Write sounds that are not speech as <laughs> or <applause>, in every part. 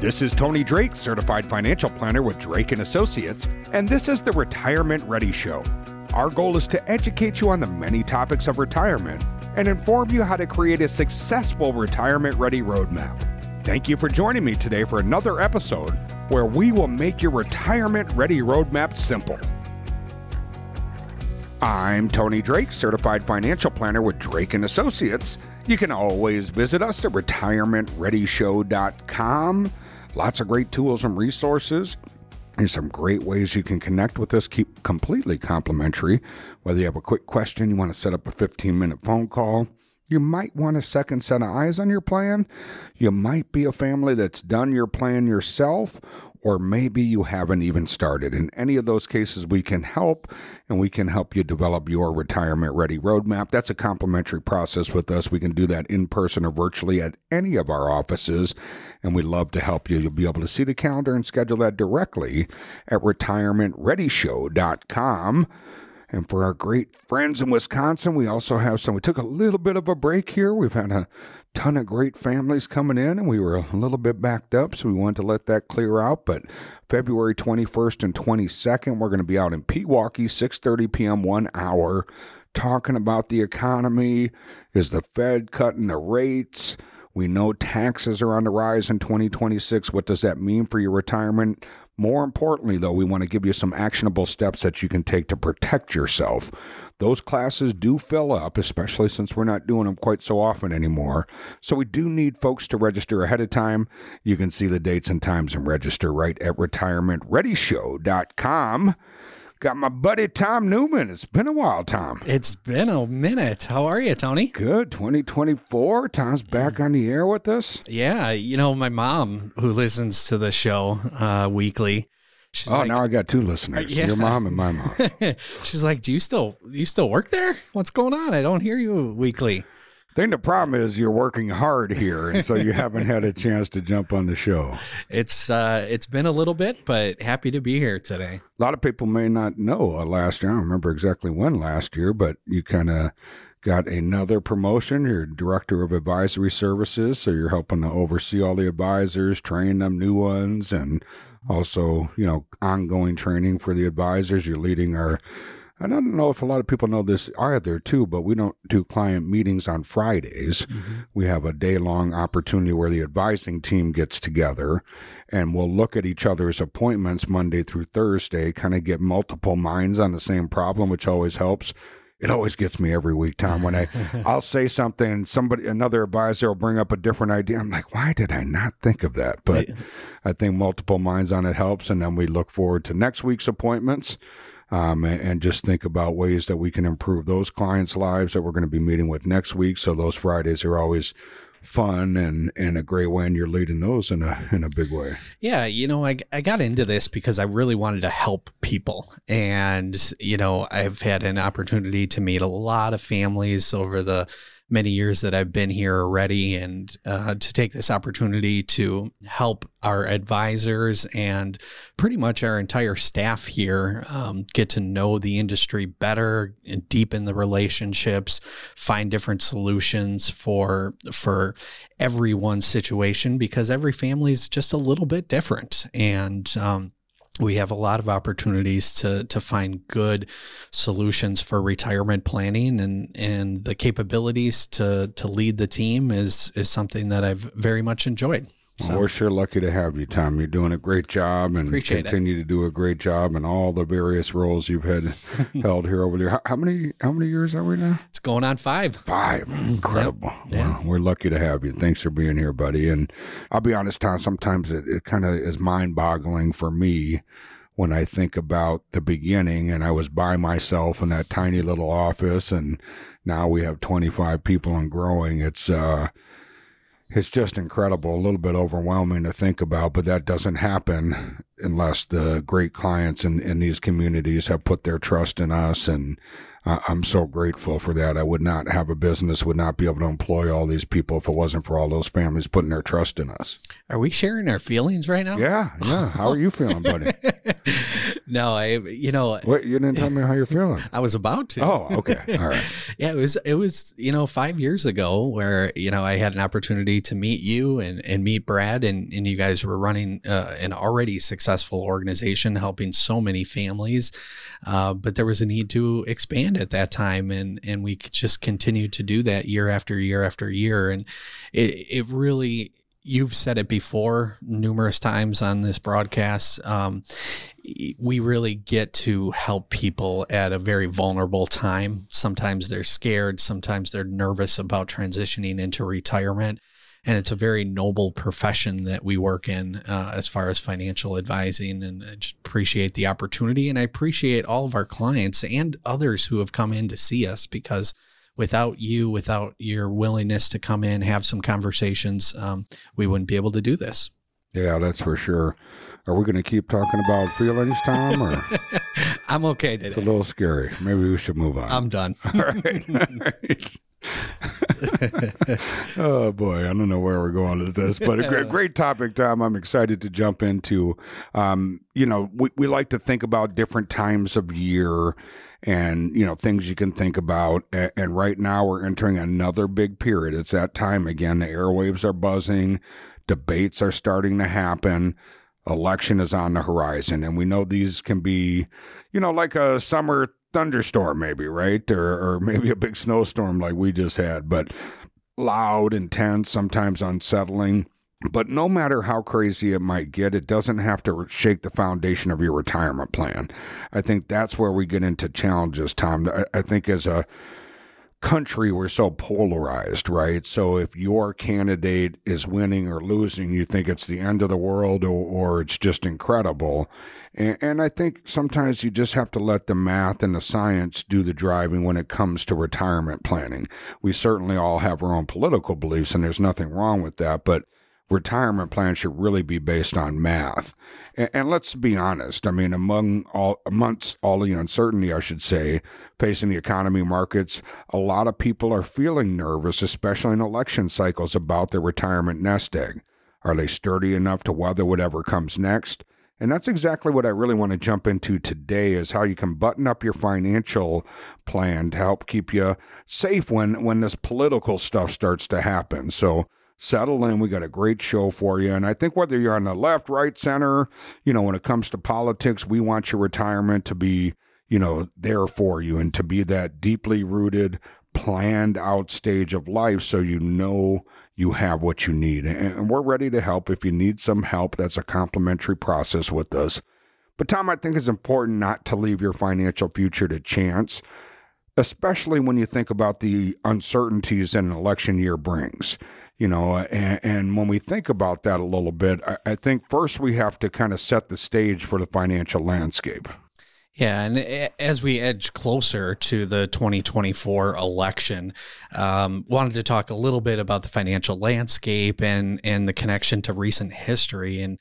This is Tony Drake, certified financial planner with Drake and Associates, and this is the Retirement Ready Show. Our goal is to educate you on the many topics of retirement and inform you how to create a successful retirement ready roadmap. Thank you for joining me today for another episode where we will make your retirement ready roadmap simple. I'm Tony Drake, certified financial planner with Drake and Associates. You can always visit us at retirementreadyshow.com. Lots of great tools and resources. There's some great ways you can connect with us, keep completely complimentary. Whether you have a quick question, you want to set up a 15 minute phone call, you might want a second set of eyes on your plan. You might be a family that's done your plan yourself, or maybe you haven't even started. In any of those cases, we can help and we can help you develop your retirement ready roadmap. That's a complimentary process with us. We can do that in person or virtually at any of our offices, and we'd love to help you. You'll be able to see the calendar and schedule that directly at retirementreadyshow.com. And for our great friends in Wisconsin, we also have some. We took a little bit of a break here. We've had a ton of great families coming in, and we were a little bit backed up, so we wanted to let that clear out. But February 21st and 22nd, we're going to be out in Pewaukee, 6:30 p.m. one hour, talking about the economy. Is the Fed cutting the rates? We know taxes are on the rise in 2026. What does that mean for your retirement? More importantly, though, we want to give you some actionable steps that you can take to protect yourself. Those classes do fill up, especially since we're not doing them quite so often anymore. So we do need folks to register ahead of time. You can see the dates and times and register right at retirementreadyshow.com. Got my buddy Tom Newman. It's been a while, Tom. It's been a minute. How are you, Tony? Good. 2024. Tom's back on the air with us. Yeah. You know, my mom, who listens to the show uh, weekly, She's oh, like, now I got two listeners. Yeah. Your mom and my mom. <laughs> She's like, "Do you still you still work there? What's going on? I don't hear you weekly." I think the problem is you're working hard here, and so you haven't had a chance to jump on the show. <laughs> It's uh, it's been a little bit, but happy to be here today. A lot of people may not know uh, last year. I don't remember exactly when last year, but you kind of got another promotion. You're director of advisory services, so you're helping to oversee all the advisors, train them new ones, and also you know ongoing training for the advisors. You're leading our I don't know if a lot of people know this either, too, but we don't do client meetings on Fridays. Mm-hmm. We have a day long opportunity where the advising team gets together and we'll look at each other's appointments Monday through Thursday, kind of get multiple minds on the same problem, which always helps. It always gets me every week, Tom, when I <laughs> I'll say something, somebody another advisor will bring up a different idea. I'm like, why did I not think of that? But I think multiple minds on it helps, and then we look forward to next week's appointments um, and, just think about ways that we can improve those clients' lives that we're going to be meeting with next week. So those Fridays are always fun and and a great way and you're leading those in a in a big way yeah you know i, I got into this because i really wanted to help people and you know i've had an opportunity to meet a lot of families over the many years that I've been here already, and uh, to take this opportunity to help our advisors and pretty much our entire staff here um, get to know the industry better, and deepen the relationships, find different solutions for for everyone's situation because every family is just a little bit different, and um, we have a lot of opportunities to to find good solutions for retirement planning and and the capabilities to to lead the team is is something that I've very much enjoyed. So. Well, we're sure lucky to have you, Tom. You're doing a great job and Appreciate continue it. to do a great job in all the various roles you've had <laughs> held here over there. How, how, many how many years are we now? It's going on five. Five. Incredible. Yep. Yeah. Well, we're lucky to have you. Thanks for being here, buddy. And I'll be honest, Tom, sometimes it, it kind of is mind boggling for me when I think about the beginning and I was by myself in that tiny little office and now we have 25 people and growing. It's, uh, it's just incredible, a little bit overwhelming to think about, but that doesn't happen unless the great clients in, in these communities have put their trust in us and I, I'm so grateful for that. I would not have a business, would not be able to employ all these people if it wasn't for all those families putting their trust in us. Are we sharing our feelings right now? Yeah, yeah. How are you feeling, buddy? <laughs> no, I, you know, What you didn't tell me how you're feeling. <laughs> I was about to. Oh, okay. <laughs> All right. yeah, it was it was you know five years ago where you know I had an opportunity to meet you and and meet Brad and and you guys were running uh, an already successful organization helping so many families, uh, but there was a need to expand at that time and and we just continued to do that year after year after year and it it really you've said it before numerous times on this broadcast. Um, we really get to help people at a very vulnerable time. Sometimes they're scared, sometimes they're nervous about transitioning into retirement. And it's a very noble profession that we work in uh, as far as financial advising. And I just appreciate the opportunity. And I appreciate all of our clients and others who have come in to see us because without you, without your willingness to come in, have some conversations, um, we wouldn't be able to do this. Yeah, that's for sure. Are we going to keep talking about feelings, Tom? Or <laughs> I'm okay today. It's a little scary. Maybe we should move on. I'm done. <laughs> All right. All right. <laughs> <laughs> oh boy, I don't know where we're going with this, but a great, <laughs> great topic, Tom. I'm excited to jump into. Um, you know, we, we like to think about different times of year and you know things you can think about. And right now we're entering another big period. It's that time again. The airwaves are buzzing. Debates are starting to happen. Election is on the horizon. And we know these can be you know like a summer thunderstorm maybe right or, or maybe a big snowstorm like we just had but loud intense sometimes unsettling but no matter how crazy it might get, it doesn't have to shake the foundation of your retirement plan. I think that's where we get into challenges, Tom. I, think as a country, we're so polarized, right? So if your candidate is winning or losing, you think it's the end of the world or, or it's just incredible. And, and I think sometimes you just have to let the math and the science do the driving when it comes to retirement planning. We certainly all have our own political beliefs, and there's nothing wrong with that. But retirement plan should really be based on math. And, and, let's be honest. I mean, among all amongst all the uncertainty, I should say, facing the economy markets, a lot of people are feeling nervous, especially in election cycles, about their retirement nest egg. Are they sturdy enough to weather whatever comes next? And that's exactly what I really want to jump into today is how you can button up your financial plan to help keep you safe when when this political stuff starts to happen. So settle in. We got a great show for you. And I think whether you're on the left, right, center, you know, when it comes to politics, we want your retirement to be, you know, there for you and to be that deeply rooted, planned out stage of life so you know you have what you need. And we're ready to help. If you need some help, that's a complimentary process with us. But, Tom, I think it's important not to leave your financial future to chance, especially when you think about the uncertainties that an election year brings you know and, and, when we think about that a little bit I, I think first we have to kind of set the stage for the financial landscape yeah, and as we edge closer to the 2024 election, um, wanted to talk a little bit about the financial landscape and and the connection to recent history. And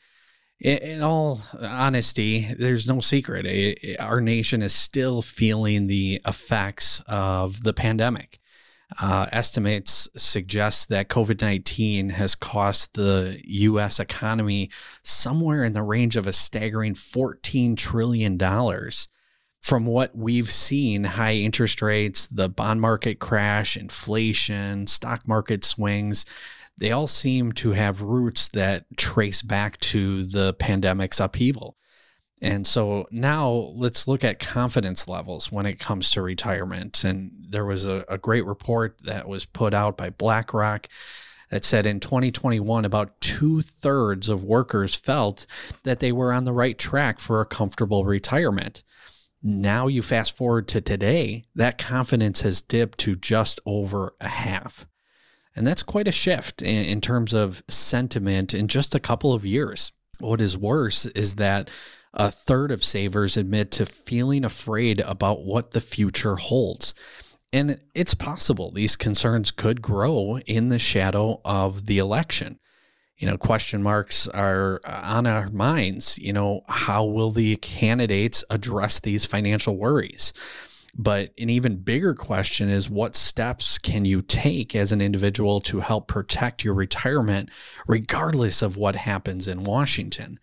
in, all honesty, there's no secret. our nation is still feeling the effects of the pandemic. Uh, estimates suggest that COVID 19 has cost the U.S. economy somewhere in the range of a staggering $14 trillion. From what we've seen, high interest rates, the bond market crash, inflation, stock market swings, they all seem to have roots that trace back to the pandemic's upheaval. And so now let's look at confidence levels when it comes to retirement. And there was a, a, great report that was put out by BlackRock that said in 2021, about two thirds of workers felt that they were on the right track for a comfortable retirement. Now you fast forward to today, that confidence has dipped to just over a half. And that's quite a shift in, in terms of sentiment in just a couple of years. What is worse is that a third of savers admit to feeling afraid about what the future holds. And it's possible these concerns could grow in the shadow of the election. You know, question marks are on our minds. You know, how will the candidates address these financial worries? But an even bigger question is what steps can you take as an individual to help protect your retirement, regardless of what happens in Washington?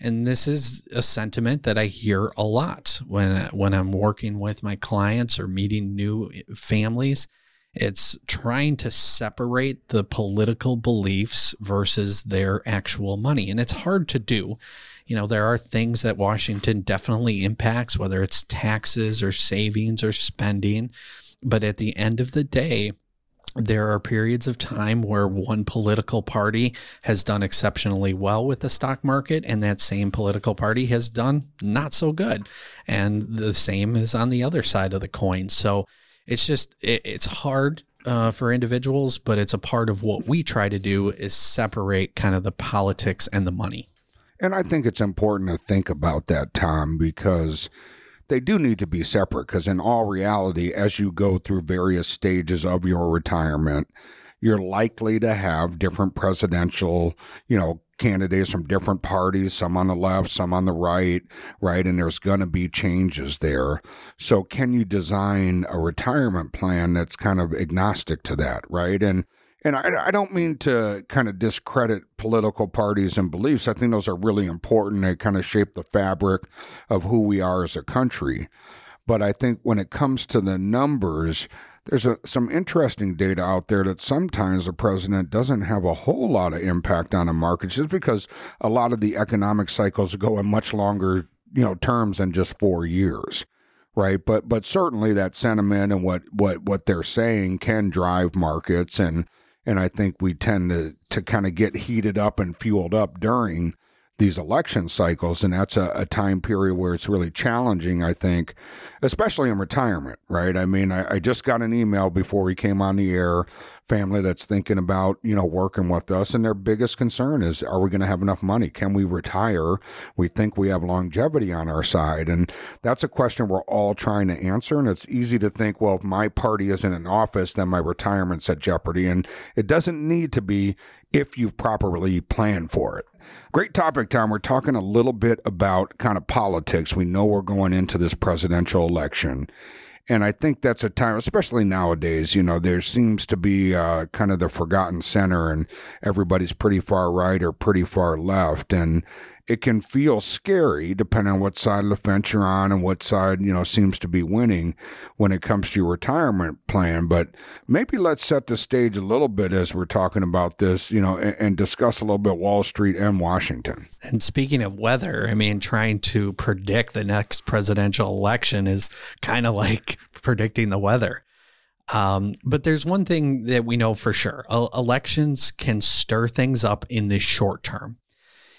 And this is a sentiment that I hear a lot when when I'm working with my clients or meeting new families. It's trying to separate the political beliefs versus their actual money. And it's hard to do. You know, there are things that Washington definitely impacts, whether it's taxes or savings or spending. But at the end of the day, there are periods of time where one political party has done exceptionally well with the stock market and that same political party has done not so good. And the same is on the other side of the coin. So it's just it, it's hard uh, for individuals but it's a part of what we try to do is separate kind of the politics and the money. And i think it's important to think about that tom because they do need to be separate because, in all reality, as you go through various stages of your retirement, you're likely to have different presidential, you know, candidates from different parties, some on the left, some on the right, right? And there's going to be changes there. So, can you design a retirement plan that's kind of agnostic to that, right? And and I, I, don't mean to kind of discredit political parties and beliefs. I think those are really important. They kind of shape the fabric of who we are as a country. But I think when it comes to the numbers, there's a, some interesting data out there that sometimes the president doesn't have a whole lot of impact on the markets just because a lot of the economic cycles go in much longer you know terms than just four years right but but certainly that sentiment and what what what they're saying can drive markets and and I think we tend to to kind of get heated up and fueled up during these election cycles. And that's a, a, time period where it's really challenging, I think, especially in retirement, right? I mean, I, I, just got an email before we came on the air, family that's thinking about, you know, working with us. And their biggest concern is, are we going to have enough money? Can we retire? We think we have longevity on our side. And that's a question we're all trying to answer. And it's easy to think, well, if my party isn't in office, then my retirement's at jeopardy. And it doesn't need to be if you've properly planned for it. Great topic, Tom. We're talking a little bit about kind of politics. We know we're going into this presidential election. And I think that's a time, especially nowadays, you know, there seems to be uh, kind of the forgotten center and everybody's pretty far right or pretty far left. And it can feel scary depending on what side of the fence you're on and what side, you know, seems to be winning when it comes to your retirement plan. But maybe let's set the stage a little bit as we're talking about this, you know, and, and discuss a little bit Wall Street and Washington. And speaking of weather, I mean, trying to predict the next presidential election is kind of <laughs> like predicting the weather. Um, but there's one thing that we know for sure elections can stir things up in the short term.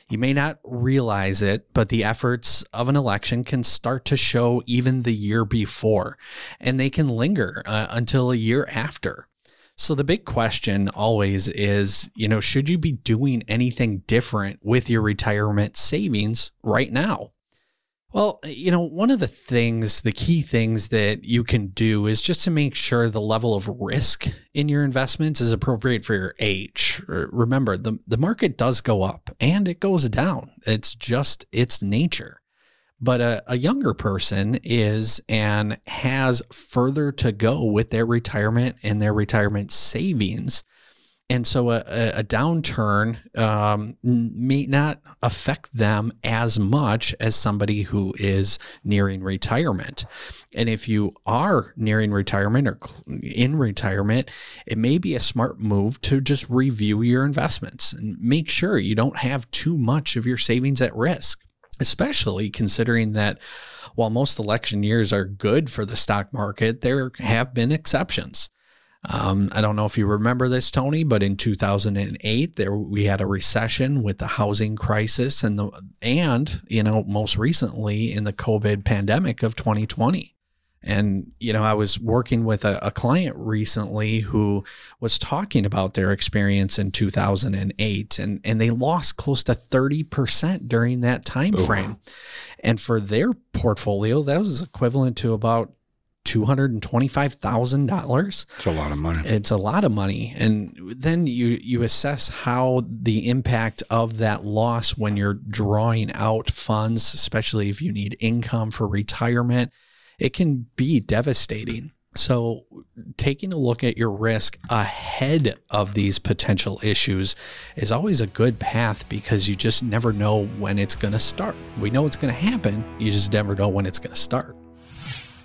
You may not realize it, but the efforts of an election can start to show even the year before, and they can linger uh, until a year after. So the big question always is, you know, should you be doing anything different with your retirement savings right now? Well, you know, one of the things, the key things that you can do is just to make sure the level of risk in your investments is appropriate for your age. Remember, the, the market does go up and it goes down. It's just its nature. But a, a younger person is and has further to go with their retirement and their retirement savings and so a, a downturn um, may not affect them as much as somebody who is nearing retirement. And if you are nearing retirement or in retirement, it may be a smart move to just review your investments and make sure you don't have too much of your savings at risk especially considering that while most election years are good for the stock market, there have been exceptions. Um, I don't know if you remember this, Tony, but in 2008, there we had a recession with the housing crisis, and the and you know most recently in the COVID pandemic of 2020. And you know, I was working with a, a client recently who was talking about their experience in 2008, and and they lost close to 30 percent during that time frame. And for their portfolio, that was equivalent to about $225,000. It's a lot of money. It's a lot of money. And then you you assess how the impact of that loss when you're drawing out funds, especially if you need income for retirement. it can be devastating. So, taking a look at your risk ahead of these potential issues is always a good path because you just never know when it's going to start. We know it's going to happen, you just never know when it's going to start.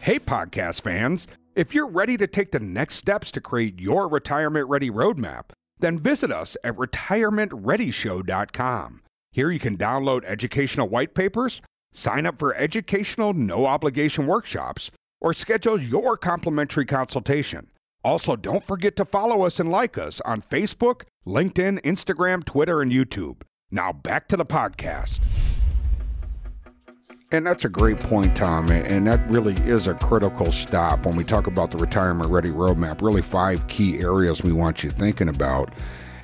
Hey, podcast fans. If you're ready to take the next steps to create your retirement ready roadmap, then visit us at retirementreadyshow.com. Here you can download educational white papers, sign up for educational no obligation workshops, or schedule your complimentary consultation. Also, don't forget to follow us and like us on Facebook, LinkedIn, Instagram, Twitter, and YouTube. Now back to the podcast. And that's a great point, Tom. And that really is a critical stop when we talk about the retirement ready roadmap. Really, five key areas we want you thinking about.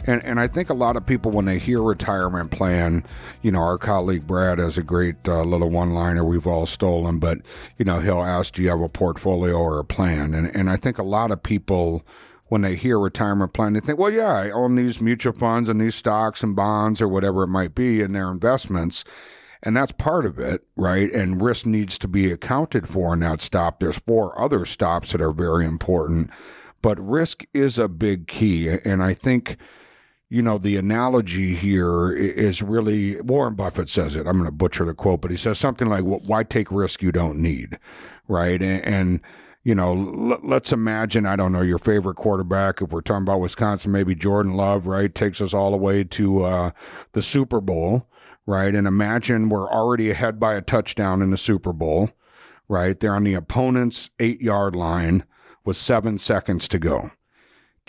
And, and I think a lot of people, when they hear retirement plan, you know, our colleague Brad has a great uh, little one liner we've all stolen, but, you know, he'll ask, Do you have a portfolio or a plan? And, and I think a lot of people, when they hear retirement plan, they think, Well, yeah, I own these mutual funds and these stocks and bonds or whatever it might be in their investments. And that's part of it, right? And risk needs to be accounted for in that stop. There's four other stops that are very important, but risk is a big key. And I think you know, the analogy here is really Warren Buffett says it. I'm going to butcher the quote, but he says something like, "Why take risk you don't need?" Right? And, and you know, let's imagine I don't know your favorite quarterback. If we're talking about Wisconsin, maybe Jordan Love, right? Takes us all the way to uh, the Super Bowl, right? And imagine we're already ahead by a touchdown in the Super Bowl, right? They're on the opponent's eight yard line with seven seconds to go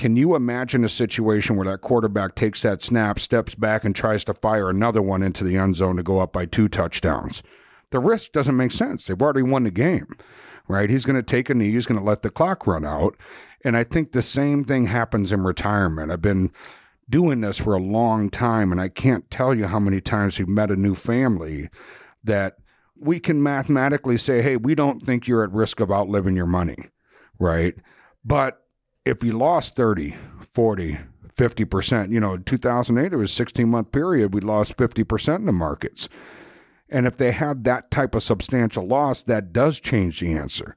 can you imagine a situation where that quarterback takes that snap, steps back, and tries to fire another one into the end zone to go up by two touchdowns? The risk doesn't make sense. They've already won the game, right? He's going to take a knee, he's going to let the clock run out. And I think the same thing happens in retirement. I've been doing this for a long time, and I can't tell you how many times we've met a new family that we can mathematically say, hey, we don't think you're at risk of outliving your money, right? But if you lost 30, 40, 50%, you know, 2008, it was a 16 month period, we lost 50% in the markets. And if they had that type of substantial loss, that does change the answer,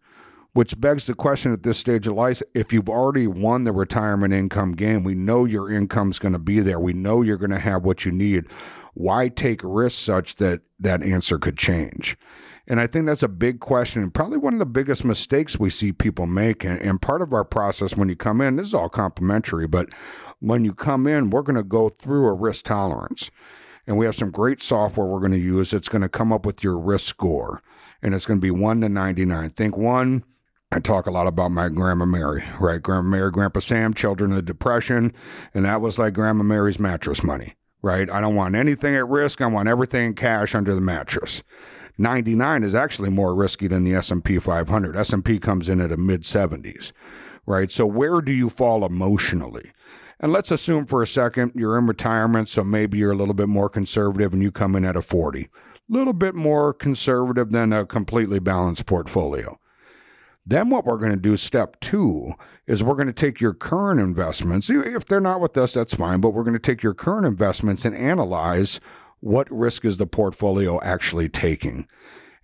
which begs the question at this stage of life if you've already won the retirement income game, we know your income's going to be there, we know you're going to have what you need. Why take risks such that that answer could change? And I think that's a big question and probably one of the biggest mistakes we see people make. And, and part of our process when you come in, this is all complimentary, but when you come in, we're going to go through a risk tolerance. And we have some great software we're going to use. It's going to come up with your risk score. And it's going to be 1 to 99. Think one, I talk a lot about my Grandma Mary, right? Grandma Mary, Grandpa Sam, children of the Depression. And that was like Grandma Mary's mattress money, right? I don't want anything at risk. I want everything in cash under the mattress. 99 is actually more risky than the S&P 500. S&P comes in at a mid 70s, right? So where do you fall emotionally? And let's assume for a second you're in retirement, so maybe you're a little bit more conservative and you come in at a 40. A little bit more conservative than a completely balanced portfolio. Then what we're going to do, step two, is we're going to take your current investments. If they're not with us, that's fine, but we're going to take your current investments and analyze what risk is the portfolio actually taking?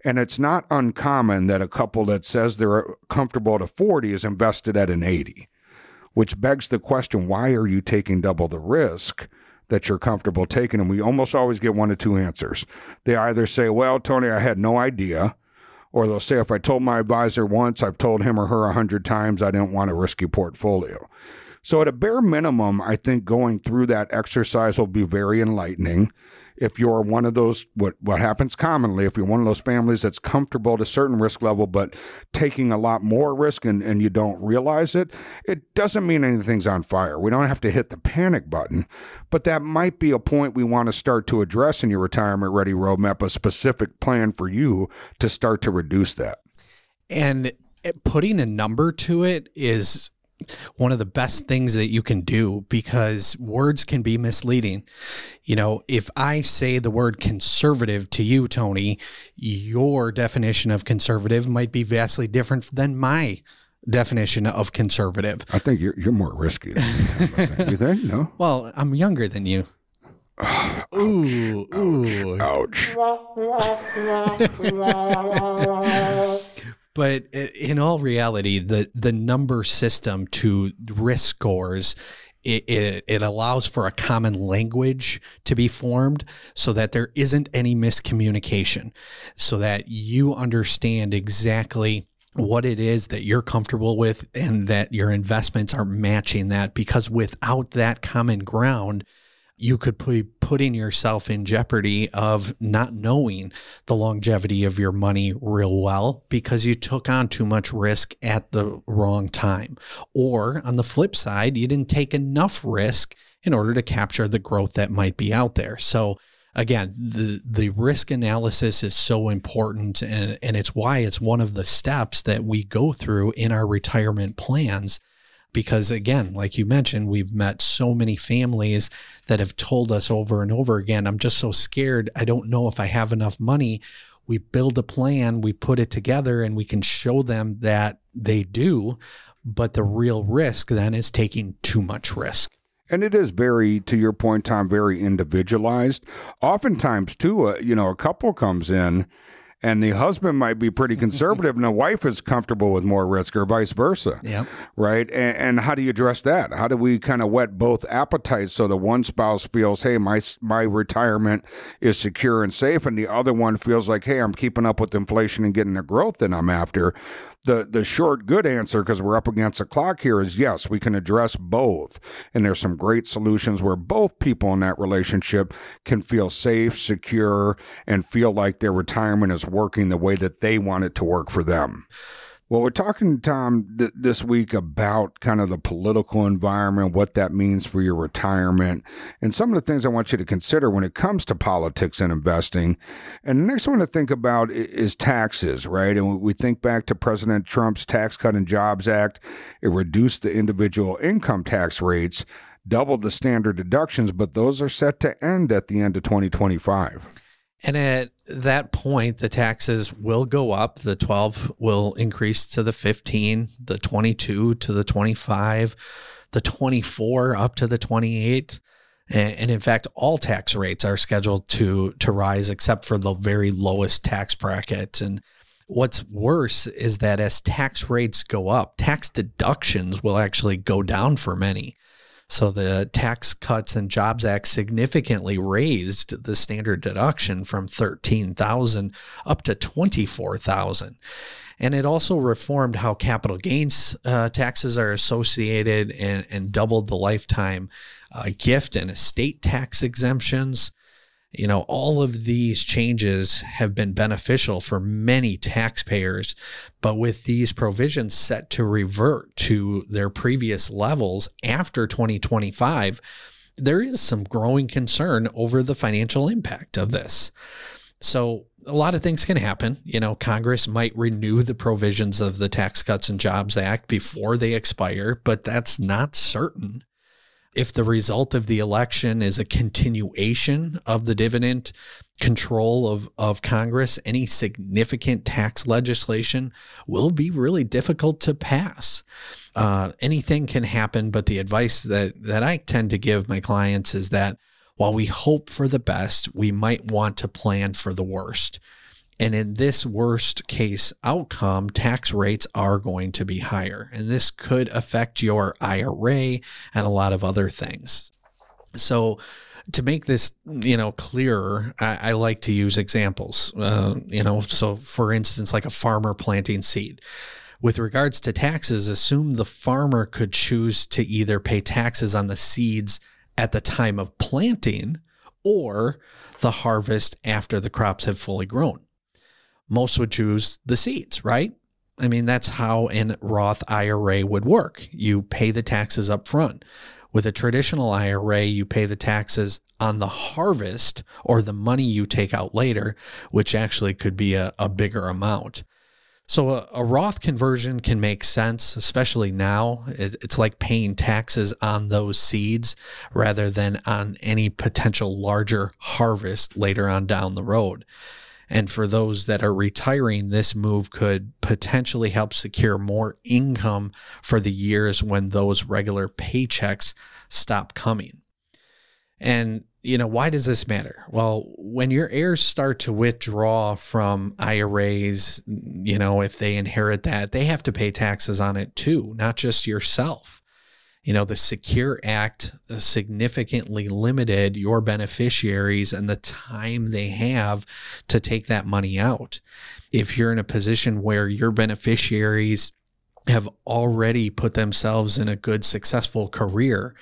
And it's not uncommon that a couple that says they're comfortable at a 40 is invested at an 80, which begs the question why are you taking double the risk that you're comfortable taking? And we almost always get one of two answers. They either say, Well, Tony, I had no idea. Or they'll say, If I told my advisor once, I've told him or her a hundred times I didn't want a risky portfolio. So, at a bare minimum, I think going through that exercise will be very enlightening if you're one of those what what happens commonly if you're one of those families that's comfortable at a certain risk level but taking a lot more risk and, and you don't realize it it doesn't mean anything's on fire. We don't have to hit the panic button. But that might be a point we want to start to address in your retirement ready roadmap a specific plan for you to start to reduce that. And putting a number to it is one of the best things that you can do because words can be misleading. You know, if I say the word conservative to you, Tony, your definition of conservative might be vastly different than my definition of conservative. I think you're you're more risky. Than me. You think? No. <laughs> Well, I'm younger than you. <sighs> ooh, ouch, ooh. Ouch. <laughs> <laughs> but in all reality, the the number system to risk scores it, it, it, allows for a common language to be formed so that there isn't any miscommunication, so that you understand exactly what it is that you're comfortable with and that your investments are matching that. Because without that common ground, you could be putting yourself in jeopardy of not knowing the longevity of your money real well because you took on too much risk at the wrong time. Or on the flip side, you didn't take enough risk in order to capture the growth that might be out there. So, again, the the risk analysis is so important and, and it's why it's one of the steps that we go through in our retirement plans because again like you mentioned we've met so many families that have told us over and over again i'm just so scared. I don't know if i have enough money. We build a plan we put it together and we can show them that they do but the real risk then is taking too much risk. And it is very to your point tom very individualized. Oftentimes too uh, you know a couple comes in and the husband might be pretty <laughs> conservative and the wife is comfortable with more risk or vice versa. Yeah. Right. And, and, how do you address that? How do we kind of whet both appetites so the one spouse feels, hey, my my retirement is secure and safe, and the other one feels like, hey, I'm keeping up with inflation and getting the growth that I'm after the the short good answer because we're up against the clock here is yes we can address both. And there's some great solutions where both people in that relationship can feel safe secure and feel like their retirement is working the way that they want it to work for them well, we're talking, Tom, th- this week about kind of the political environment, what that means for your retirement, and some of the things I want you to consider when it comes to politics and investing. And the next one to think about is taxes, right? And we think back to President Trump's Tax Cut and Jobs Act, it reduced the individual income tax rates, doubled the standard deductions, but those are set to end at the end of 2025. And at that point, the taxes will go up. The 12 will increase to the 15, the 22 to the 25, the 24 up to the 28. And, in fact, all tax rates are scheduled to to rise except for the very lowest tax bracket. And what's worse is that as tax rates go up, tax deductions will actually go down for many. So the Tax Cuts and Jobs Act significantly raised the standard deduction from 13,000 up to 24,000. And it also reformed how capital gains uh, taxes are associated and, and doubled the lifetime uh, gift and estate tax exemptions. You know, all of these changes have been beneficial for many taxpayers, but with these provisions set to revert to their previous levels after 2025, there is some growing concern over the financial impact of this. So, a lot of things can happen. You know, Congress might renew the provisions of the Tax Cuts and Jobs Act before they expire, but that's not certain if the result of the election is a continuation of the dividend control of, of Congress, any significant tax legislation will be really difficult to pass. Uh, anything can happen, but the advice that, that I tend to give my clients is that while we hope for the best, we might want to plan for the worst. And in this worst case outcome, tax rates are going to be higher. And this could affect your IRA and a lot of other things. So, to make this you know clearer i, I like to use examples uh, you know so for instance like a farmer planting seed with regards to taxes assume the farmer could choose to either pay taxes on the seeds at the time of planting or the harvest after the crops have fully grown most would choose the seeds, right? I mean, that's how an Roth IRA would work. You pay the taxes up front. With a traditional IRA, you pay the taxes on the harvest or the money you take out later, which actually could be a, a bigger amount. So a, a, Roth conversion can make sense, especially now. It's like paying taxes on those seeds rather than on any potential larger harvest later on down the road. And for those that are retiring, this move could potentially help secure more income for the years when those regular paychecks stop coming. And you know, why does this matter? Well, when your heirs start to withdraw from IRAs, you know, if they inherit that, they have to pay taxes on it too, not just yourself. You know, the Secure Act uh, significantly limited your beneficiaries and the time they have to take that money out. If you're in a position where your beneficiaries have already put themselves in a good, successful career,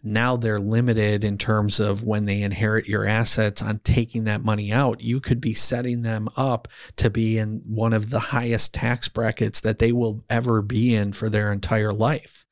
now they're limited in terms of when they inherit your assets on taking that money out. You could be setting them up to be in one of the highest tax brackets that they will ever be in for their entire life.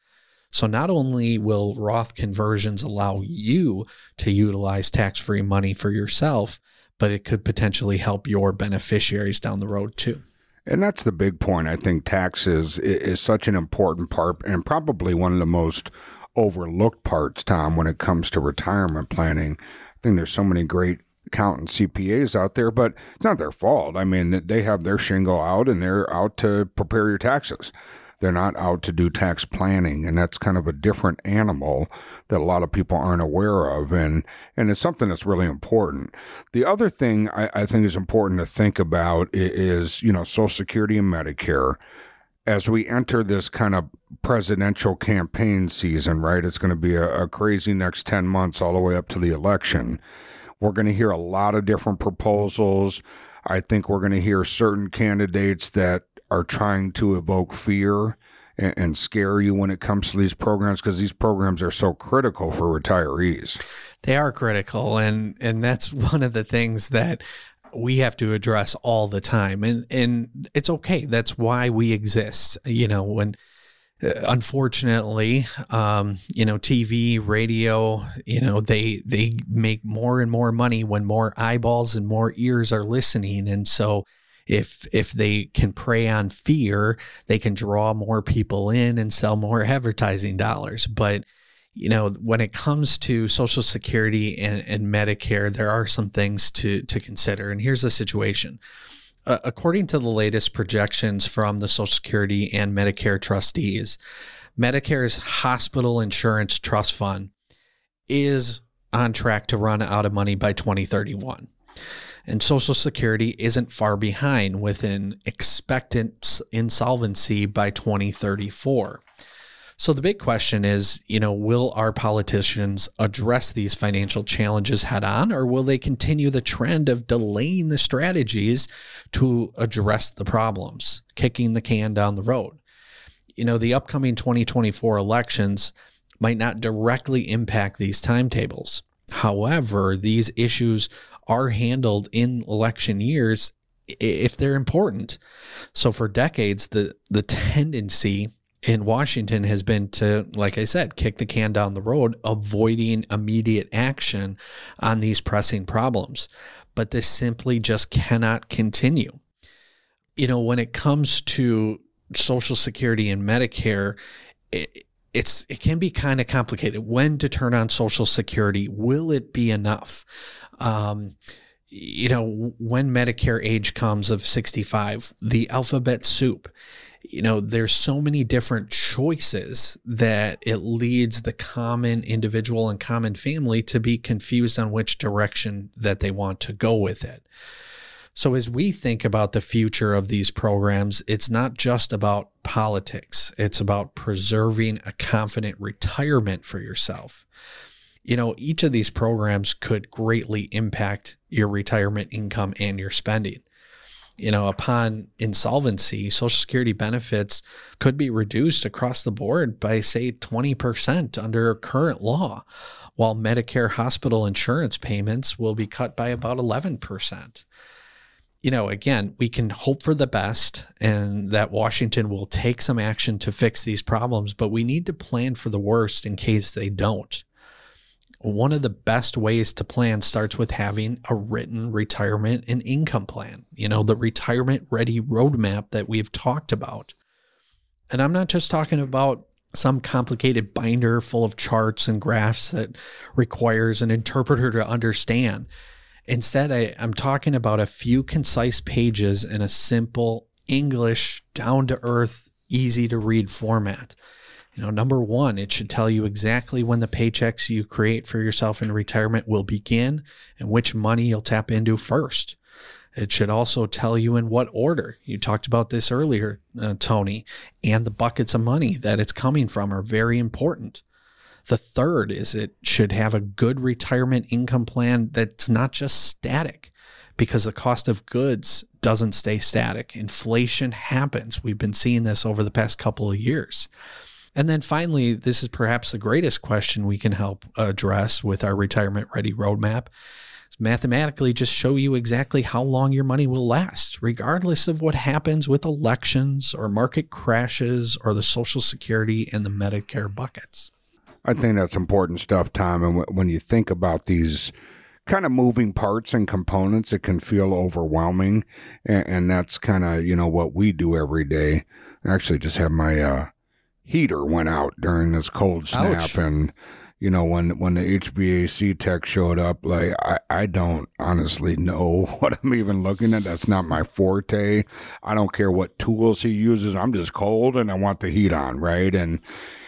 So not only will Roth conversions allow you to utilize tax free money for yourself, but it could potentially help your beneficiaries down the road too. And that's the big point. I think taxes is such an important part and probably one of the most overlooked parts, Tom, when it comes to retirement planning. I think there's so many great accountant CPAs out there, but it's not their fault. I mean, they have their shingle out and they're out to prepare your taxes. They're not out to do tax planning, and that's kind of a different animal that a lot of people aren't aware of, and and it's something that's really important. The other thing I, I think is important to think about is you know Social Security and Medicare as we enter this kind of presidential campaign season, right? It's going to be a, a, crazy next 10 months all the way up to the election. We're going to hear a lot of different proposals. I think we're going to hear certain candidates that are trying to evoke fear and, and scare you when it comes to these programs because these programs are so critical for retirees. They are critical and and that's <laughs> one of the things that we have to address all the time and and it's okay that's why we exist you know when uh, unfortunately um, you know tv radio you know they they make more and more money when more eyeballs and more ears are listening and so if if they can prey on fear they can draw more people in and sell more <laughs> advertising dollars but you know, when it comes to Social Security and, and Medicare, there are some things to to consider. And here's the situation. Uh, according to the latest projections from the Social Security and Medicare trustees, Medicare's hospital insurance trust fund is on track to run out of money by 2031. And Social Security isn't far behind with an expectant insolvency by 2034. So the big question is, you know, will our politicians address these financial challenges head on or will they continue the trend of delaying the strategies to address the problems, kicking the can down the road? You know, the upcoming 2024 elections might not directly impact these timetables. However, these issues are handled in election years if they're important. So for decades the the tendency in Washington has been to, like I said, kick the can down the road, avoiding immediate action on these pressing problems. But this simply just cannot continue. You know, when it comes to Social Security and Medicare, it's it can be kind of complicated. When to turn on Social Security? Will it be enough? Um, you know, when Medicare age comes of 65, the alphabet soup you know, there's so many different choices that it leads the common individual and common family to be confused on which direction that they want to go with it. So, as we think about the future of these programs, it's not just about politics, it's about preserving a confident retirement for yourself. You know, each of these programs could greatly impact your retirement income and your spending you know, upon insolvency, Social Security benefits could be reduced across the board by, say, 20% under current law, while Medicare hospital insurance payments will be cut by about 11%. You know, again, we can hope for the best and that Washington will take some action to fix these problems, but we need to plan for the worst in case they don't one of the best ways to plan starts with having a written retirement and income plan, you know, the retirement ready roadmap that we've talked about. And I'm not just talking about some complicated binder full of charts and graphs that requires an interpreter to understand. Instead, I, am talking about a few concise pages in a simple English, down to earth, easy to read format You know, number one, it should tell you exactly when the paychecks you create for yourself in retirement will begin and which money you'll tap into first. It should also tell you in what order. You talked about this earlier, uh, Tony, and the buckets of money that it's coming from are very important. The third is it should have a good retirement income plan that's not just static because the cost of goods doesn't stay static. Inflation happens. We've been seeing this over the past couple of years. And then finally, this is perhaps the greatest question we can help address with our retirement ready roadmap. It's mathematically just show you exactly how long your money will last, regardless of what happens with elections or market crashes or the Social Security and the Medicare buckets. I think that's important stuff, Tom. And when you think about these kind of moving parts and components, it can feel overwhelming. And, that's kind of, you know, what we do every day. I actually just have my uh, heater went out during this cold snap Ouch. and you know when when the HVAC tech showed up like I, I don't honestly know <laughs> what I'm even looking at that's not my forte I don't care what tools he uses I'm just cold and I want the heat on right and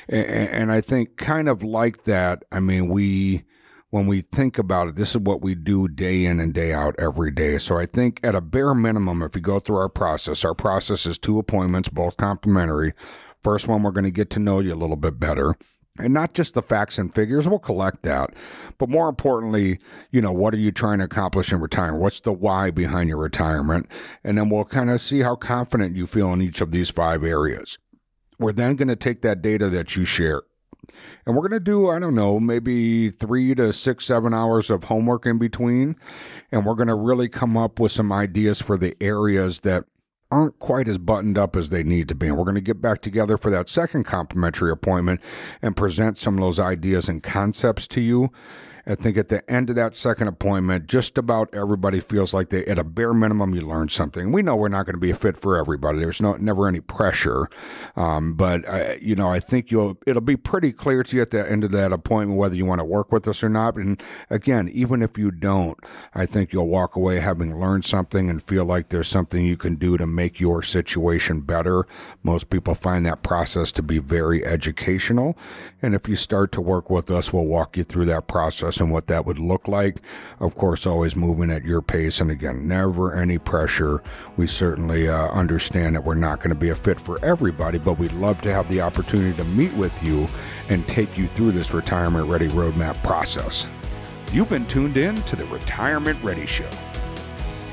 and, and I think kind of like that I mean we when we think about it, this is what we do day in and day out every day. So I think at a bare minimum, if you go through our process, our process is two appointments, both complimentary. First one, we're going to get to know you a little bit better. And not just the facts and figures, we'll collect that. But more importantly, you know, what are you trying to accomplish in retirement? What's the why behind your retirement? And then we'll kind of see how confident you feel in each of these five areas. We're then going to take that data that you share and we're going to do, I don't know, maybe three to six, seven hours of homework in between. And we're going to really come up with some ideas for the areas that aren't quite as buttoned up as they need to be. And we're going to get back together for that second complimentary appointment and present some of those ideas and concepts to you I think at the end of that second appointment, just about everybody feels like they, at a bare minimum, you learned something. We know we're not going to be a fit for everybody. There's no never any pressure, um, but I, you know, I think you'll it'll be pretty clear to you at the end of that appointment whether you want to work with us or not. And again, even if you don't, I think you'll walk away having learned something and feel like there's something you can do to make your situation better. Most people find that process to be very educational, and if you start to work with us, we'll walk you through that process and what that would look like. Of course, always moving at your pace. And again, never any pressure. We certainly uh, understand that we're not going to be a fit for everybody, but we'd love to have the opportunity to meet with you and take you through this retirement ready roadmap process. You've been tuned in to the Retirement Ready Show.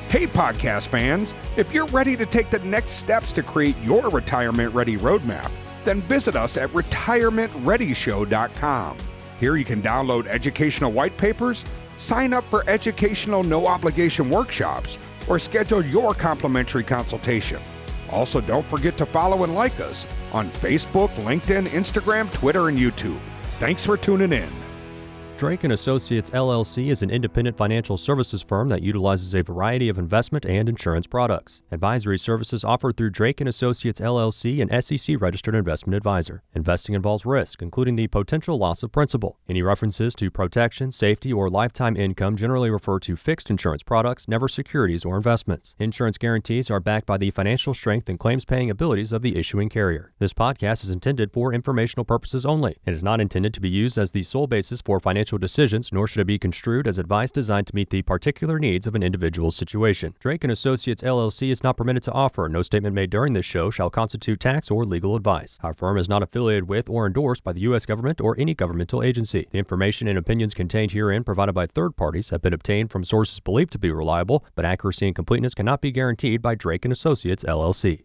Hey, podcast fans, if you're ready to take the next steps to create your retirement ready roadmap, then visit us at retirementreadyshow.com. Here you can download educational white papers, sign up for educational no obligation workshops, or schedule your complimentary consultation. Also, don't forget to follow and like us on Facebook, LinkedIn, Instagram, Twitter, and YouTube. Thanks for tuning in. Drake and Associates LLC is an independent financial services firm that utilizes a variety of investment and insurance products. Advisory services offered through Drake and Associates LLC, an SEC registered investment advisor. Investing involves risk, including the potential loss of principal. Any references to protection, safety, or lifetime income generally refer to fixed insurance products, never securities or investments. Insurance guarantees are backed by the financial strength and claims paying abilities of the issuing carrier. This podcast is intended for informational purposes only and is not intended to be used as the sole basis for financial financial decisions, nor should it be construed as advice designed to meet the particular needs of an individual's situation. Drake and Associates LLC is not permitted to offer. No statement made during this show shall constitute tax or legal advice. Our firm is not affiliated with or endorsed by the U.S. government or any governmental agency. The information and opinions contained herein provided by third parties have been obtained from sources believed to be reliable, but accuracy and completeness cannot be guaranteed by Drake and Associates LLC.